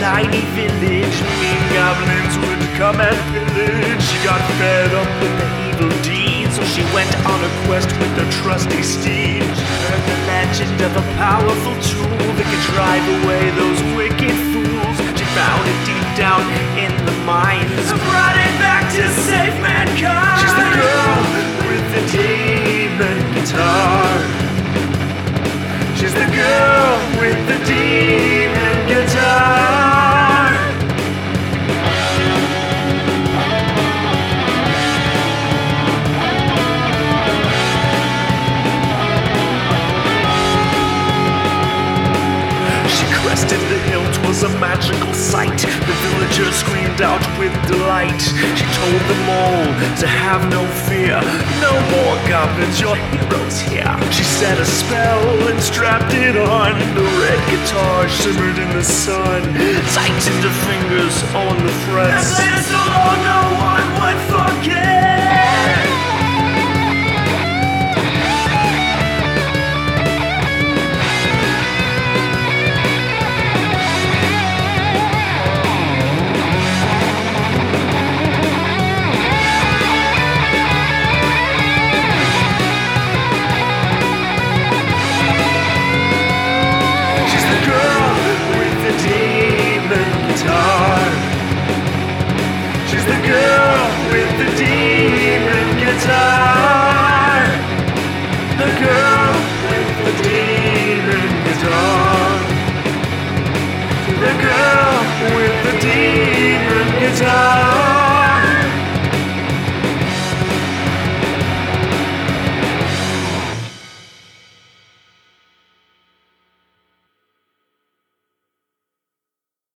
tiny village. Mean goblins would come and pillage. She got fed up with the evil deeds, so she went on a quest with her trusty steed. She heard the legend of a powerful tool that could drive away those wicked fools. She found it deep down in the mines. Brought it back to save mankind. She's the girl with the demon guitar. She's the girl with the demon 'twas a magical sight. The villagers screamed out with delight. She told them all to have no fear. No more goblins, your heroes here. She set a spell and strapped it on. The red guitar shimmered in the sun. Tightened her fingers on the frets. And with the demon guitar.